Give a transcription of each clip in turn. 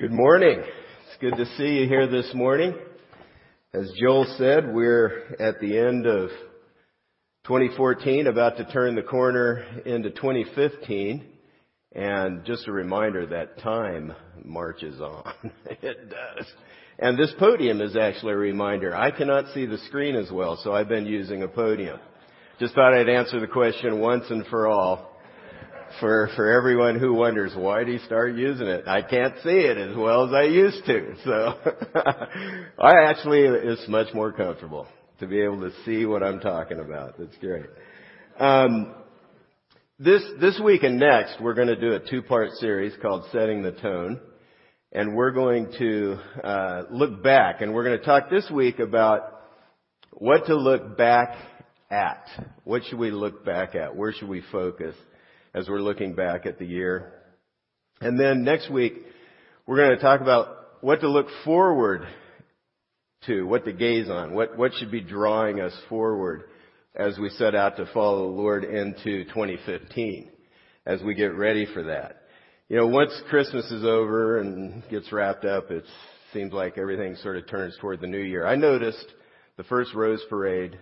Good morning. It's good to see you here this morning. As Joel said, we're at the end of 2014, about to turn the corner into 2015. And just a reminder that time marches on. it does. And this podium is actually a reminder. I cannot see the screen as well, so I've been using a podium. Just thought I'd answer the question once and for all for, for everyone who wonders, why do you start using it? I can't see it as well as I used to. So, I actually, it's much more comfortable to be able to see what I'm talking about. That's great. Um, this, this week and next, we're going to do a two-part series called Setting the Tone. And we're going to uh, look back, and we're going to talk this week about what to look back at. What should we look back at? Where should we focus? As we're looking back at the year. And then next week, we're going to talk about what to look forward to, what to gaze on, what, what should be drawing us forward as we set out to follow the Lord into 2015, as we get ready for that. You know, once Christmas is over and gets wrapped up, it seems like everything sort of turns toward the new year. I noticed the first Rose Parade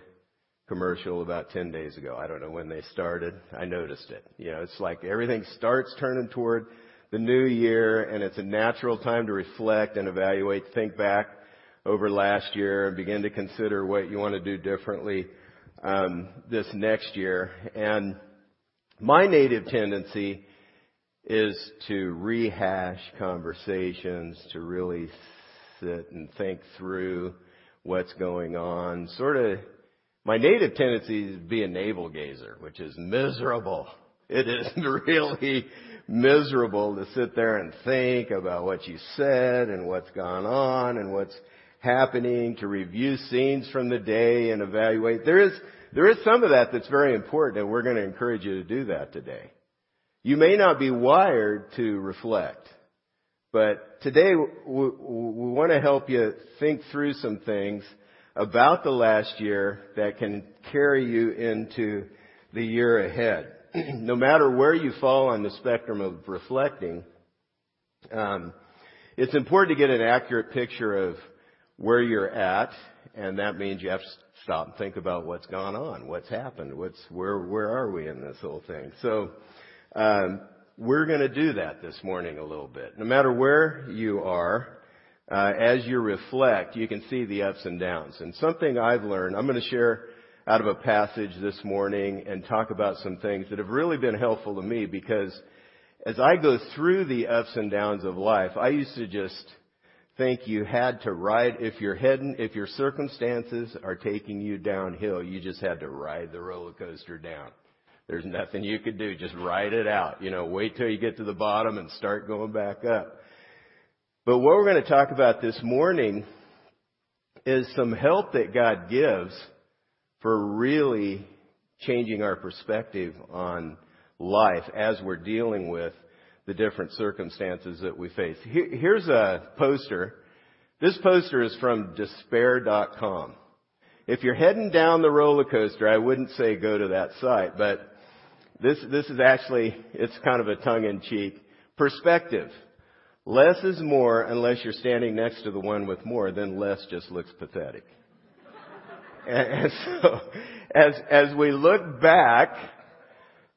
commercial about 10 days ago. I don't know when they started. I noticed it. You know, it's like everything starts turning toward the new year and it's a natural time to reflect and evaluate, think back over last year and begin to consider what you want to do differently um, this next year. And my native tendency is to rehash conversations, to really sit and think through what's going on, sort of my native tendency is to be a navel gazer, which is miserable. It is really miserable to sit there and think about what you said and what's gone on and what's happening, to review scenes from the day and evaluate. There is, there is some of that that's very important and we're going to encourage you to do that today. You may not be wired to reflect, but today we, we want to help you think through some things about the last year that can carry you into the year ahead. no matter where you fall on the spectrum of reflecting, um, it's important to get an accurate picture of where you're at, and that means you have to stop and think about what's gone on, what's happened, what's where where are we in this whole thing. So um, we're going to do that this morning a little bit. No matter where you are, uh, as you reflect, you can see the ups and downs. And something I've learned, I'm going to share out of a passage this morning and talk about some things that have really been helpful to me because as I go through the ups and downs of life, I used to just think you had to ride, if you're heading, if your circumstances are taking you downhill, you just had to ride the roller coaster down. There's nothing you could do. Just ride it out. You know, wait till you get to the bottom and start going back up. But what we're going to talk about this morning is some help that God gives for really changing our perspective on life as we're dealing with the different circumstances that we face. Here's a poster. This poster is from despair.com. If you're heading down the roller coaster, I wouldn't say go to that site, but this, this is actually, it's kind of a tongue in cheek perspective. Less is more unless you're standing next to the one with more, then less just looks pathetic. and, so, as, as we look back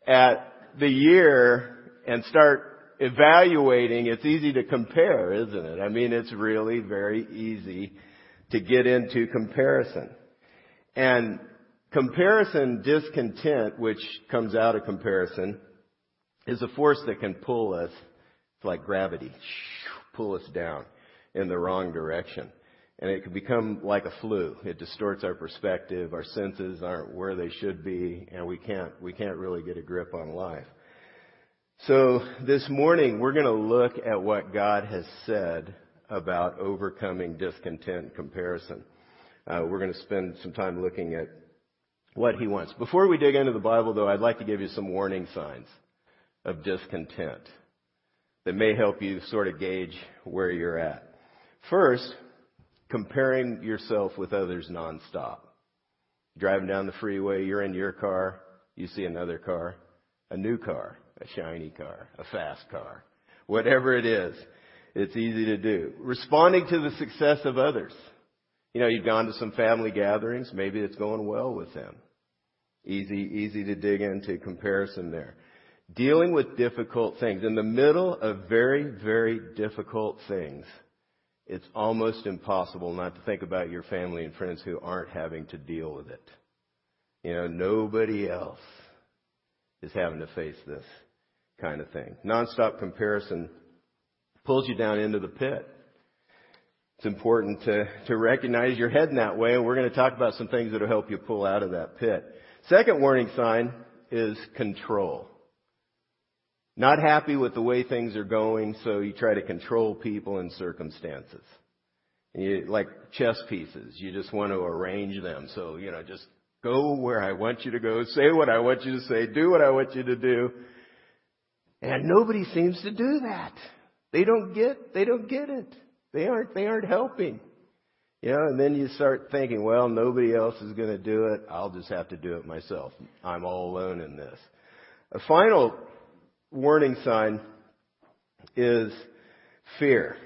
at the year and start evaluating, it's easy to compare, isn't it? I mean, it's really very easy to get into comparison. And comparison discontent, which comes out of comparison, is a force that can pull us it's like gravity, pull us down in the wrong direction. And it can become like a flu. It distorts our perspective. Our senses aren't where they should be, and we can't, we can't really get a grip on life. So this morning we're going to look at what God has said about overcoming discontent and comparison. Uh, we're going to spend some time looking at what He wants. Before we dig into the Bible, though, I'd like to give you some warning signs of discontent that may help you sort of gauge where you're at. First, comparing yourself with others nonstop. Driving down the freeway, you're in your car, you see another car, a new car, a shiny car, a fast car, whatever it is. It's easy to do. Responding to the success of others. You know, you've gone to some family gatherings. Maybe it's going well with them. Easy, easy to dig into comparison there. Dealing with difficult things. In the middle of very, very difficult things, it's almost impossible not to think about your family and friends who aren't having to deal with it. You know, nobody else is having to face this kind of thing. Nonstop comparison pulls you down into the pit. It's important to, to recognize you're heading that way, and we're going to talk about some things that will help you pull out of that pit. Second warning sign is control. Not happy with the way things are going, so you try to control people and circumstances. And You, like chess pieces, you just want to arrange them. So, you know, just go where I want you to go, say what I want you to say, do what I want you to do. And nobody seems to do that. They don't get, they don't get it. They aren't, they aren't helping. You know, and then you start thinking, well, nobody else is going to do it. I'll just have to do it myself. I'm all alone in this. A final warning sign is fear.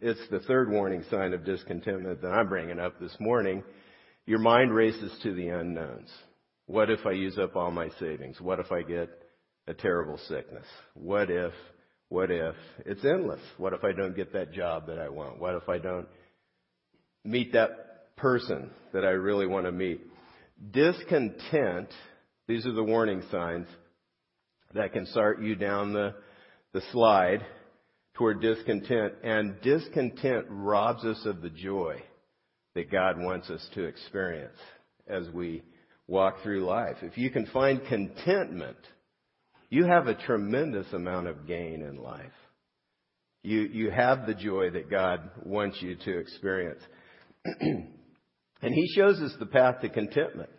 It's the third warning sign of discontentment that I'm bringing up this morning. Your mind races to the unknowns. What if I use up all my savings? What if I get a terrible sickness? What if, what if? It's endless. What if I don't get that job that I want? What if I don't meet that person that I really want to meet? Discontent, these are the warning signs, that can start you down the, the slide toward discontent. And discontent robs us of the joy that God wants us to experience as we walk through life. If you can find contentment, you have a tremendous amount of gain in life. You, you have the joy that God wants you to experience. and He shows us the path to contentment.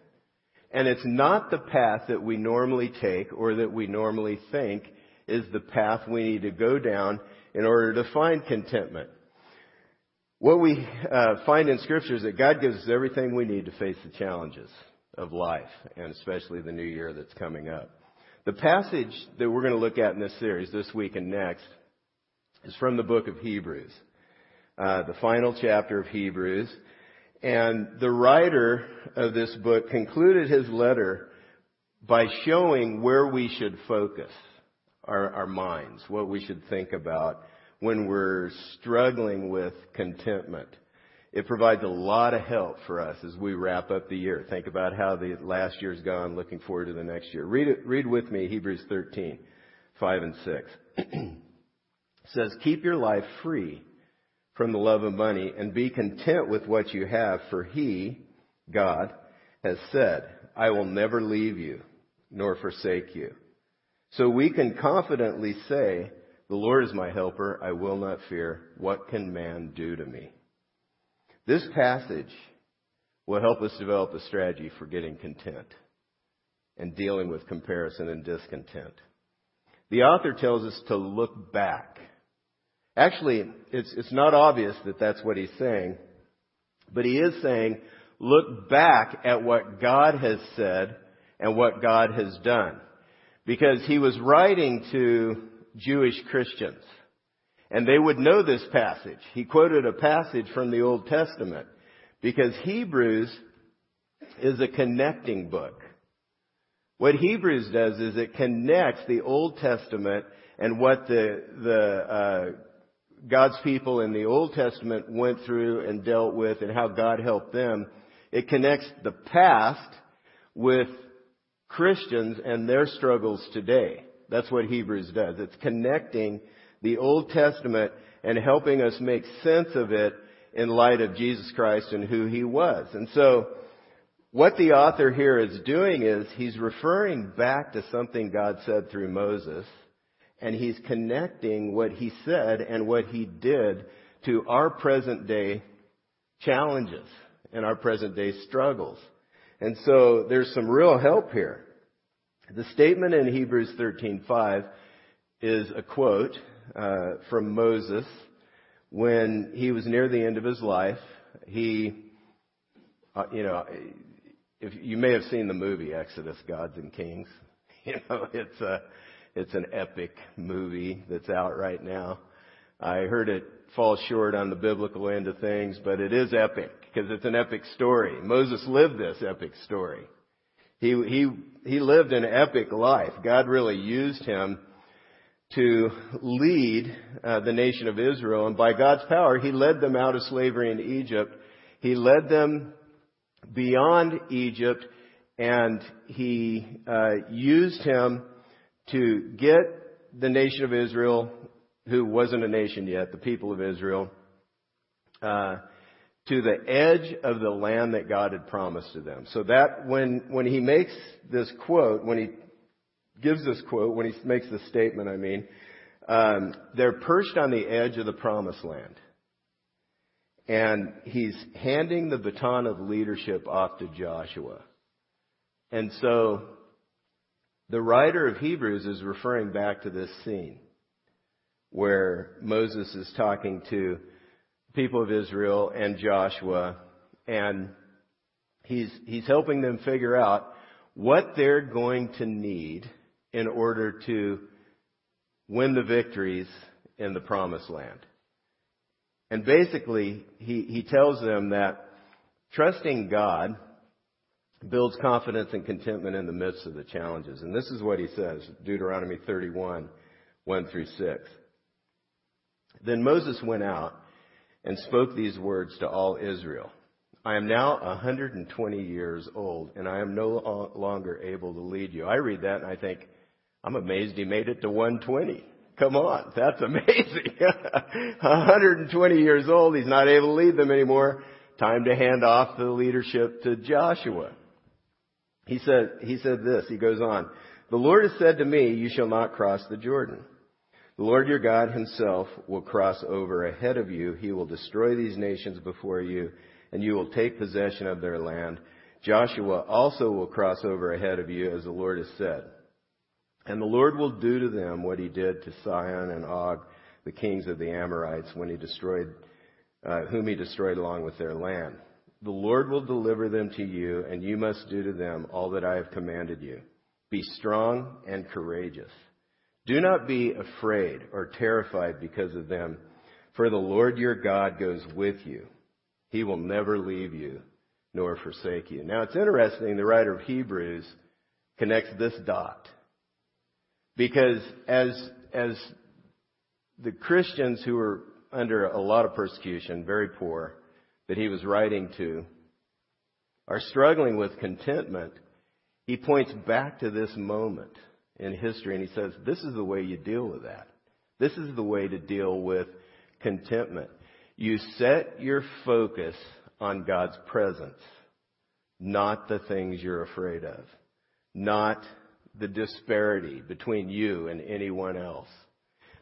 And it's not the path that we normally take or that we normally think is the path we need to go down in order to find contentment. What we uh, find in Scripture is that God gives us everything we need to face the challenges of life, and especially the new year that's coming up. The passage that we're going to look at in this series this week and next is from the book of Hebrews, uh, the final chapter of Hebrews. And the writer of this book concluded his letter by showing where we should focus our, our minds, what we should think about when we're struggling with contentment. It provides a lot of help for us as we wrap up the year. Think about how the last year's gone, looking forward to the next year. Read it, read with me Hebrews 13, 5 and 6. it says, keep your life free from the love of money and be content with what you have, for he, God, has said, I will never leave you nor forsake you. So we can confidently say, the Lord is my helper, I will not fear. What can man do to me? This passage will help us develop a strategy for getting content and dealing with comparison and discontent. The author tells us to look back Actually, it's, it's not obvious that that's what he's saying, but he is saying, look back at what God has said and what God has done. Because he was writing to Jewish Christians. And they would know this passage. He quoted a passage from the Old Testament. Because Hebrews is a connecting book. What Hebrews does is it connects the Old Testament and what the, the uh, God's people in the Old Testament went through and dealt with and how God helped them. It connects the past with Christians and their struggles today. That's what Hebrews does. It's connecting the Old Testament and helping us make sense of it in light of Jesus Christ and who He was. And so, what the author here is doing is he's referring back to something God said through Moses and he's connecting what he said and what he did to our present day challenges and our present day struggles. And so there's some real help here. The statement in Hebrews 13:5 is a quote uh, from Moses when he was near the end of his life. He, uh, you know, if you may have seen the movie Exodus: Gods and Kings. You know, it's a it's an epic movie that's out right now. I heard it fall short on the biblical end of things, but it is epic because it's an epic story. Moses lived this epic story. He, he, he lived an epic life. God really used him to lead uh, the nation of Israel, and by God's power, He led them out of slavery in Egypt. He led them beyond Egypt, and He uh, used him to get the nation of Israel, who wasn't a nation yet, the people of Israel, uh, to the edge of the land that God had promised to them. So that when when He makes this quote, when He gives this quote, when he makes this statement, I mean, um, they're perched on the edge of the promised land. And he's handing the baton of leadership off to Joshua. And so the writer of Hebrews is referring back to this scene where Moses is talking to people of Israel and Joshua and he's, he's helping them figure out what they're going to need in order to win the victories in the promised land. And basically, he, he tells them that trusting God builds confidence and contentment in the midst of the challenges. And this is what he says, Deuteronomy 31, 1 through 6. Then Moses went out and spoke these words to all Israel. I am now 120 years old and I am no longer able to lead you. I read that and I think, I'm amazed he made it to 120. Come on, that's amazing. 120 years old, he's not able to lead them anymore. Time to hand off the leadership to Joshua. He said, he said this, he goes on, the Lord has said to me, you shall not cross the Jordan. The Lord your God himself will cross over ahead of you. He will destroy these nations before you, and you will take possession of their land. Joshua also will cross over ahead of you, as the Lord has said. And the Lord will do to them what he did to Sihon and Og, the kings of the Amorites, when he destroyed, uh, whom he destroyed along with their land. The Lord will deliver them to you, and you must do to them all that I have commanded you. Be strong and courageous. Do not be afraid or terrified because of them, for the Lord your God goes with you. He will never leave you nor forsake you. Now it's interesting, the writer of Hebrews connects this dot because as, as the Christians who were under a lot of persecution, very poor, that he was writing to, are struggling with contentment, he points back to this moment in history and he says, this is the way you deal with that. This is the way to deal with contentment. You set your focus on God's presence, not the things you're afraid of, not the disparity between you and anyone else.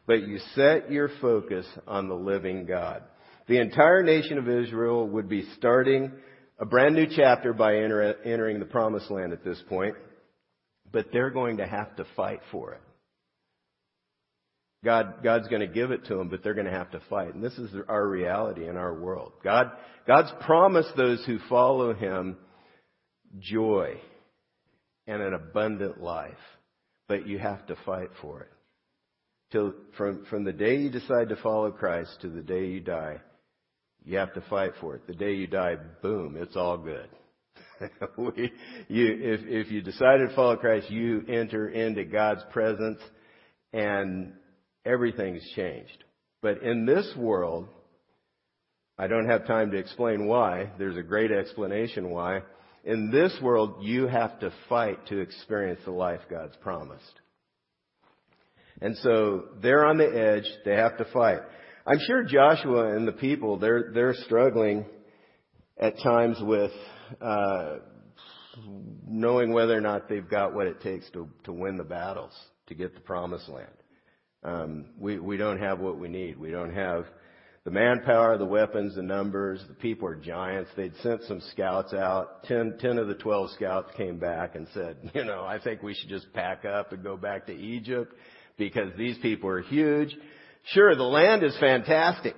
But you set your focus on the living God. The entire nation of Israel would be starting a brand new chapter by enter, entering the promised land at this point, but they're going to have to fight for it. God, God's going to give it to them, but they're going to have to fight. And this is our reality in our world. God, God's promised those who follow Him joy and an abundant life. But you have to fight for it. Till, from, from the day you decide to follow Christ to the day you die, you have to fight for it. The day you die, boom, it's all good. we, you, if, if you decide to follow Christ, you enter into God's presence and everything's changed. But in this world, I don't have time to explain why. There's a great explanation why. In this world, you have to fight to experience the life God's promised. And so they're on the edge. They have to fight. I'm sure Joshua and the people, they're, they're struggling at times with, uh, knowing whether or not they've got what it takes to, to win the battles, to get the promised land. Um, we, we don't have what we need. We don't have the manpower, the weapons, the numbers, the people are giants. They'd sent some scouts out. Ten, ten of the twelve scouts came back and said, you know, I think we should just pack up and go back to Egypt because these people are huge. Sure, the land is fantastic.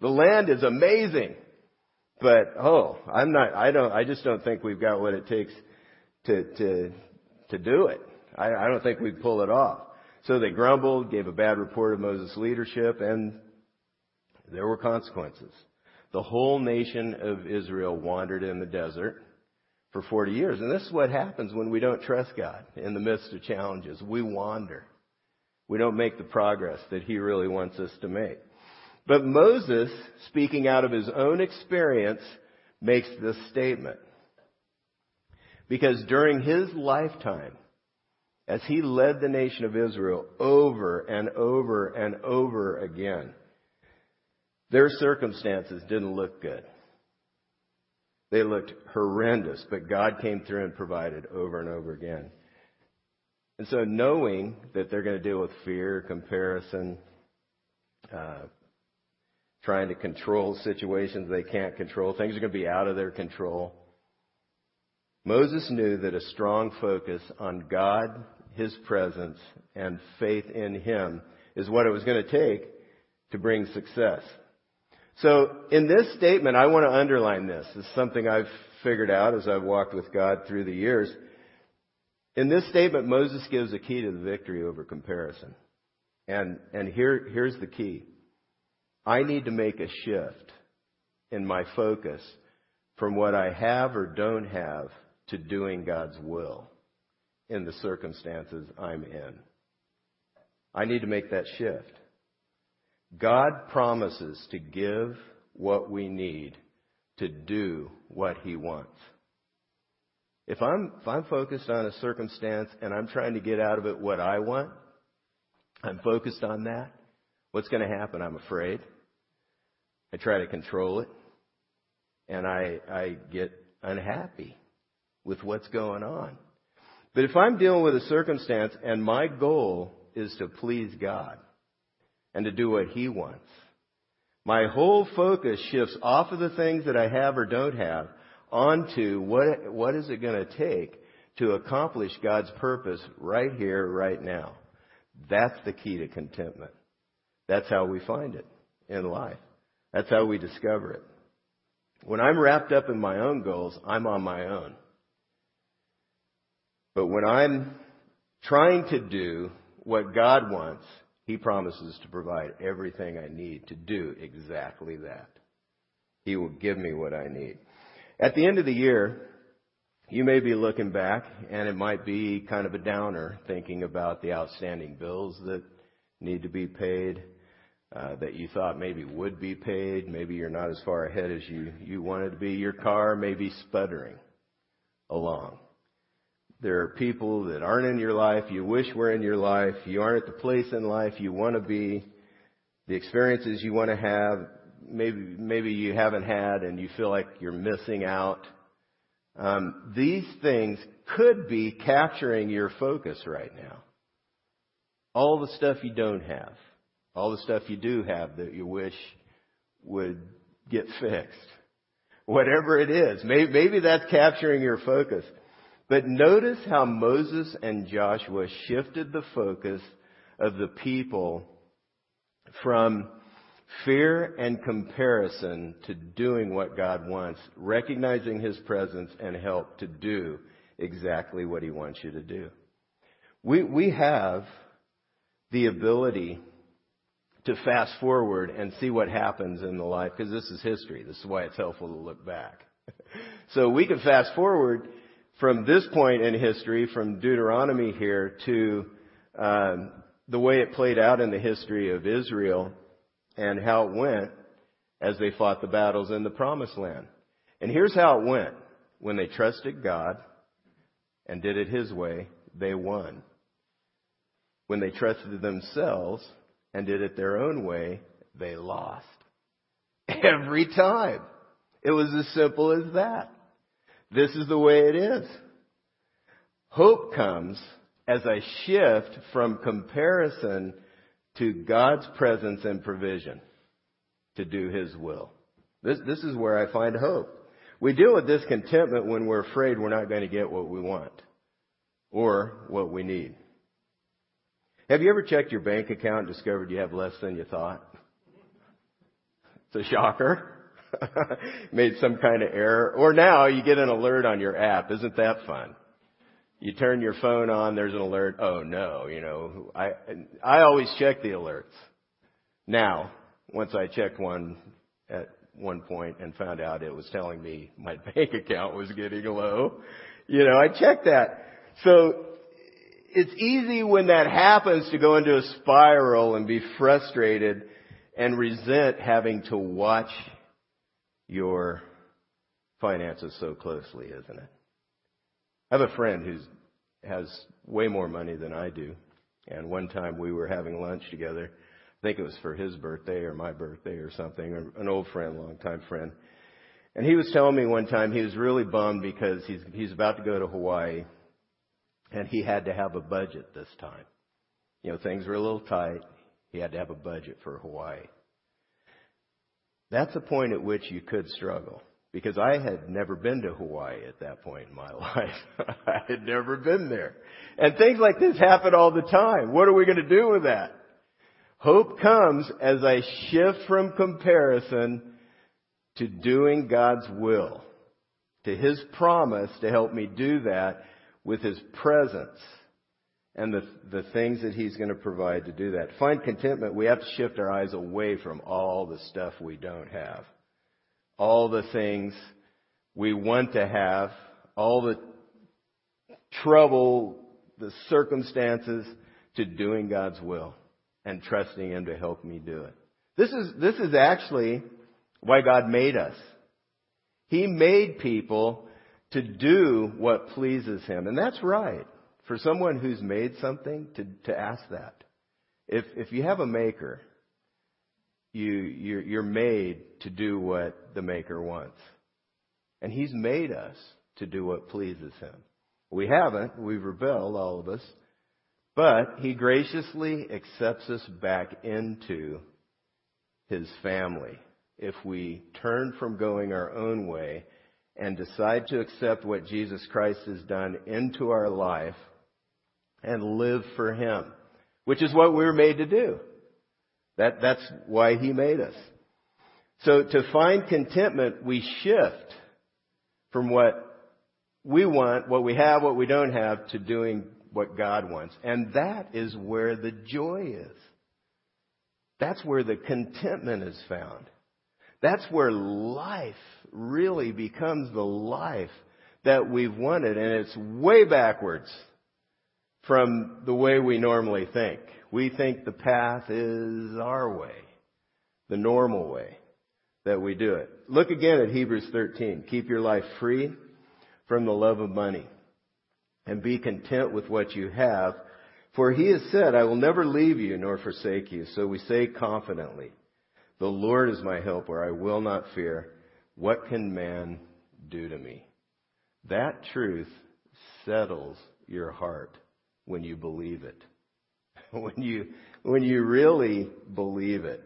The land is amazing. But, oh, I'm not, I don't, I just don't think we've got what it takes to, to, to do it. I, I don't think we'd pull it off. So they grumbled, gave a bad report of Moses' leadership, and There were consequences. The whole nation of Israel wandered in the desert for 40 years. And this is what happens when we don't trust God in the midst of challenges. We wander. We don't make the progress that He really wants us to make. But Moses, speaking out of his own experience, makes this statement. Because during his lifetime, as he led the nation of Israel over and over and over again, their circumstances didn't look good. They looked horrendous, but God came through and provided over and over again. And so knowing that they're going to deal with fear, comparison, uh, trying to control situations they can't control, things are going to be out of their control. Moses knew that a strong focus on God, His presence, and faith in Him is what it was going to take to bring success. So in this statement, I want to underline this. This is something I've figured out as I've walked with God through the years. In this statement, Moses gives a key to the victory over comparison. And, and here, here's the key. I need to make a shift in my focus from what I have or don't have to doing God's will in the circumstances I'm in. I need to make that shift. God promises to give what we need to do what He wants. If I'm, if I'm focused on a circumstance and I'm trying to get out of it what I want, I'm focused on that, what's going to happen? I'm afraid. I try to control it. And I, I get unhappy with what's going on. But if I'm dealing with a circumstance and my goal is to please God, and to do what He wants. My whole focus shifts off of the things that I have or don't have onto what, what is it going to take to accomplish God's purpose right here, right now. That's the key to contentment. That's how we find it in life. That's how we discover it. When I'm wrapped up in my own goals, I'm on my own. But when I'm trying to do what God wants, he promises to provide everything I need to do exactly that. He will give me what I need. At the end of the year, you may be looking back and it might be kind of a downer thinking about the outstanding bills that need to be paid, uh, that you thought maybe would be paid. Maybe you're not as far ahead as you, you wanted to be. Your car may be sputtering along. There are people that aren't in your life, you wish were in your life, you aren't at the place in life you want to be, the experiences you want to have, maybe, maybe you haven't had and you feel like you're missing out. Um, these things could be capturing your focus right now. All the stuff you don't have, all the stuff you do have that you wish would get fixed. Whatever it is, maybe, maybe that's capturing your focus. But notice how Moses and Joshua shifted the focus of the people from fear and comparison to doing what God wants, recognizing His presence and help to do exactly what He wants you to do. We, we have the ability to fast forward and see what happens in the life, because this is history. This is why it's helpful to look back. so we can fast forward from this point in history, from Deuteronomy here to um, the way it played out in the history of Israel and how it went as they fought the battles in the promised land. And here's how it went. When they trusted God and did it His way, they won. When they trusted themselves and did it their own way, they lost. Every time. It was as simple as that. This is the way it is. Hope comes as I shift from comparison to God's presence and provision to do His will. This, this is where I find hope. We deal with discontentment when we're afraid we're not going to get what we want or what we need. Have you ever checked your bank account and discovered you have less than you thought? It's a shocker. made some kind of error. Or now you get an alert on your app. Isn't that fun? You turn your phone on, there's an alert. Oh no, you know, I, I always check the alerts. Now, once I checked one at one point and found out it was telling me my bank account was getting low. You know, I checked that. So it's easy when that happens to go into a spiral and be frustrated and resent having to watch your finances so closely, isn't it? I have a friend who has way more money than I do. And one time we were having lunch together. I think it was for his birthday or my birthday or something, or an old friend, longtime friend. And he was telling me one time he was really bummed because he's, he's about to go to Hawaii and he had to have a budget this time. You know, things were a little tight. He had to have a budget for Hawaii. That's a point at which you could struggle because I had never been to Hawaii at that point in my life. I had never been there. And things like this happen all the time. What are we going to do with that? Hope comes as I shift from comparison to doing God's will, to His promise to help me do that with His presence and the, the things that He's going to provide to do that. Find contentment, we have to shift our eyes away from all the stuff we don't have. All the things we want to have, all the trouble, the circumstances to doing God's will and trusting Him to help me do it. This is, this is actually why God made us. He made people to do what pleases Him. And that's right. For someone who's made something, to, to ask that. If, if you have a maker, you're, you're made to do what the maker wants. And He's made us to do what pleases Him. We haven't. We've rebelled, all of us. But He graciously accepts us back into His family if we turn from going our own way and decide to accept what Jesus Christ has done into our life and live for Him, which is what we were made to do. That, that's why He made us. So to find contentment, we shift from what we want, what we have, what we don't have, to doing what God wants. And that is where the joy is. That's where the contentment is found. That's where life really becomes the life that we've wanted. And it's way backwards from the way we normally think. We think the path is our way, the normal way that we do it. Look again at Hebrews 13. Keep your life free from the love of money and be content with what you have. For he has said, I will never leave you nor forsake you. So we say confidently, the Lord is my helper. I will not fear. What can man do to me? That truth settles your heart when you believe it. When you, when you really believe it,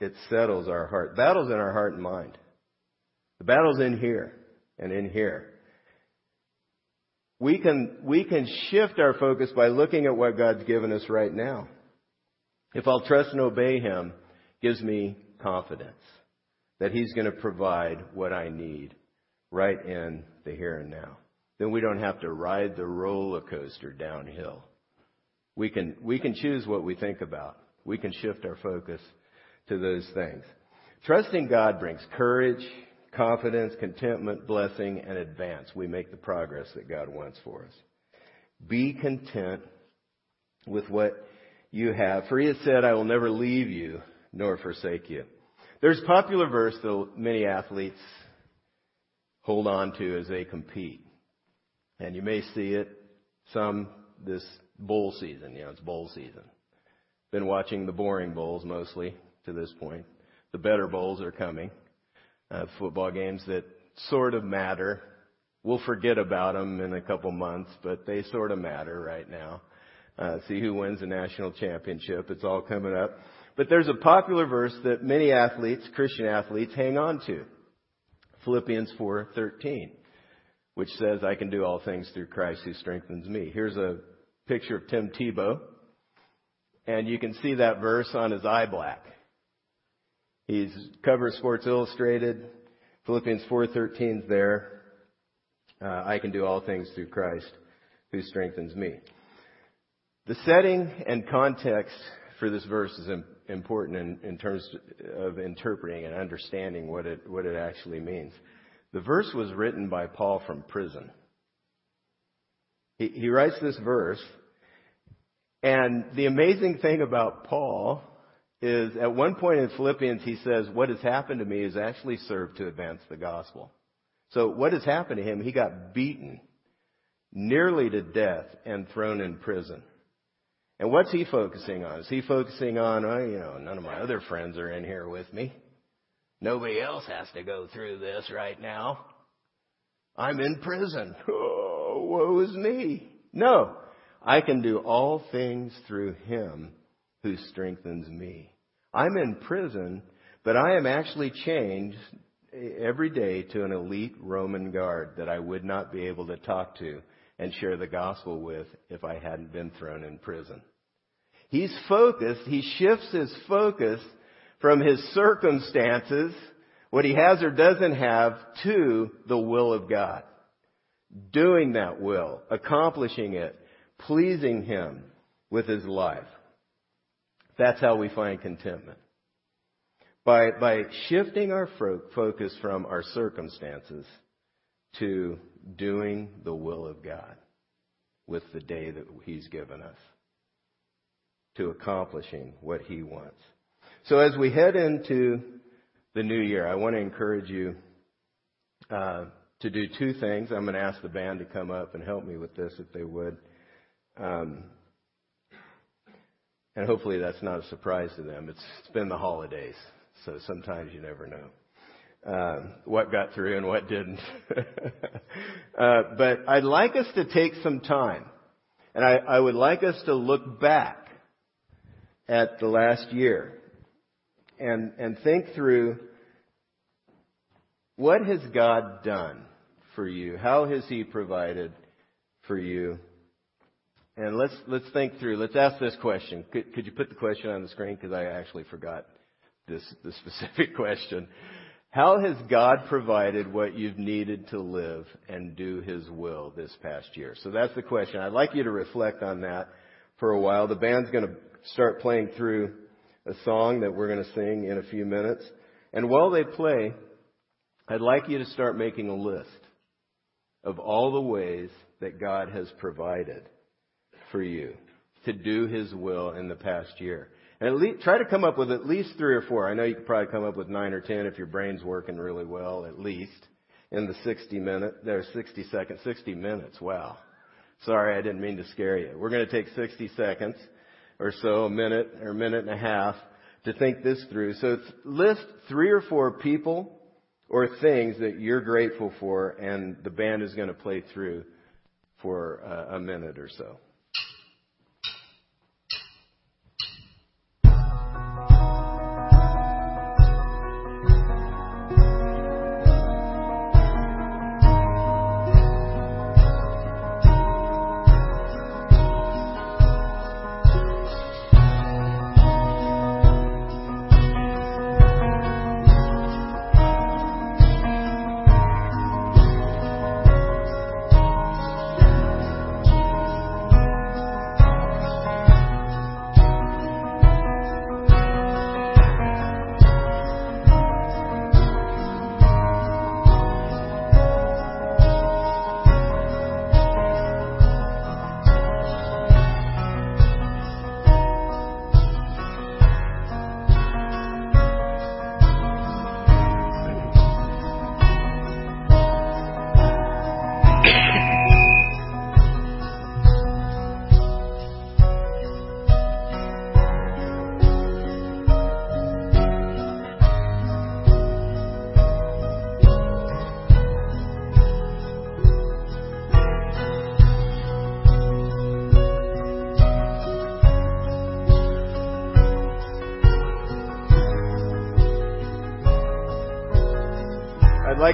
it settles our heart. Battle's in our heart and mind. The battle's in here and in here. We can, we can shift our focus by looking at what God's given us right now. If I'll trust and obey Him, gives me confidence that He's going to provide what I need right in the here and now. Then we don't have to ride the roller coaster downhill. We can, we can choose what we think about. We can shift our focus to those things. Trusting God brings courage, confidence, contentment, blessing, and advance. We make the progress that God wants for us. Be content with what you have. For he has said, I will never leave you nor forsake you. There's a popular verse that many athletes hold on to as they compete. And you may see it some this bowl season. You know, it's bowl season. Been watching the boring bowls mostly to this point. The better bowls are coming. Uh, football games that sort of matter. We'll forget about them in a couple months, but they sort of matter right now. Uh, see who wins the national championship. It's all coming up. But there's a popular verse that many athletes, Christian athletes, hang on to. Philippians 4:13, which says, "I can do all things through Christ who strengthens me." Here's a picture of Tim Tebow, and you can see that verse on his eye black. He's cover of Sports Illustrated. Philippians 4:13 is there. Uh, I can do all things through Christ who strengthens me. The setting and context for this verse is important in, in terms of interpreting and understanding what it, what it actually means. The verse was written by Paul from prison. He, he writes this verse, and the amazing thing about Paul is at one point in Philippians he says, what has happened to me has actually served to advance the gospel. So what has happened to him? He got beaten nearly to death and thrown in prison. And what's he focusing on? Is he focusing on, oh, you know, none of my other friends are in here with me. Nobody else has to go through this right now. I'm in prison. Woe is me. No. I can do all things through him who strengthens me. I'm in prison, but I am actually changed every day to an elite Roman guard that I would not be able to talk to and share the gospel with if I hadn't been thrown in prison. He's focused, he shifts his focus from his circumstances, what he has or doesn't have, to the will of God. Doing that will, accomplishing it, pleasing him with his life. That's how we find contentment. By, by shifting our focus from our circumstances to doing the will of God with the day that He's given us, to accomplishing what He wants. So as we head into the new year, I want to encourage you uh, to do two things. I'm going to ask the band to come up and help me with this if they would. Um, and hopefully that's not a surprise to them. It's, it's been the holidays, so sometimes you never know uh, what got through and what didn't. uh, but I'd like us to take some time, and I, I would like us to look back at the last year and and think through what has God done for you? How has He provided for you? And let's let's think through. Let's ask this question. Could, could you put the question on the screen? Because I actually forgot this the specific question. How has God provided what you've needed to live and do His will this past year? So that's the question. I'd like you to reflect on that for a while. The band's going to start playing through a song that we're going to sing in a few minutes. And while they play, I'd like you to start making a list of all the ways that God has provided for you to do His will in the past year. And at least, try to come up with at least three or four. I know you could probably come up with nine or ten if your brain's working really well, at least in the 60 minute, there's 60 seconds, 60 minutes. Wow. Sorry, I didn't mean to scare you. We're going to take 60 seconds or so, a minute or a minute and a half to think this through. So list three or four people or things that you're grateful for and the band is going to play through for uh, a minute or so.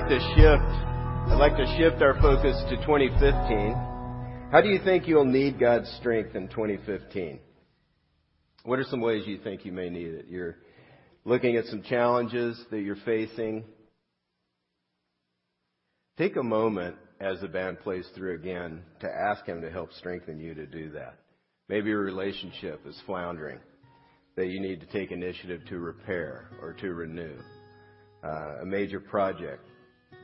Like to shift, I'd like to shift our focus to 2015. How do you think you'll need God's strength in 2015? What are some ways you think you may need it? You're looking at some challenges that you're facing. Take a moment as the band plays through again to ask Him to help strengthen you to do that. Maybe your relationship is floundering. that you need to take initiative to repair or to renew. Uh, a major project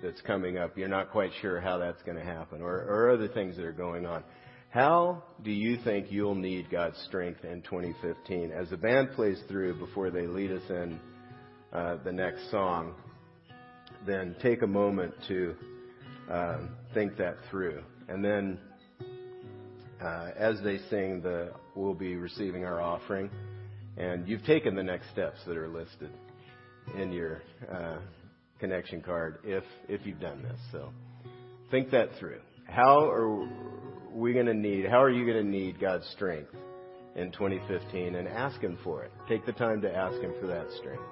that's coming up, you're not quite sure how that's going to happen, or, or other things that are going on. How do you think you'll need God's strength in 2015? As the band plays through before they lead us in uh, the next song, then take a moment to um, think that through. And then uh, as they sing, the, we'll be receiving our offering. And you've taken the next steps that are listed in your uh, connection card if, if you've done this. So think that through. How are we going to need, how are you going to need God's strength in 2015? And ask Him for it. Take the time to ask Him for that strength.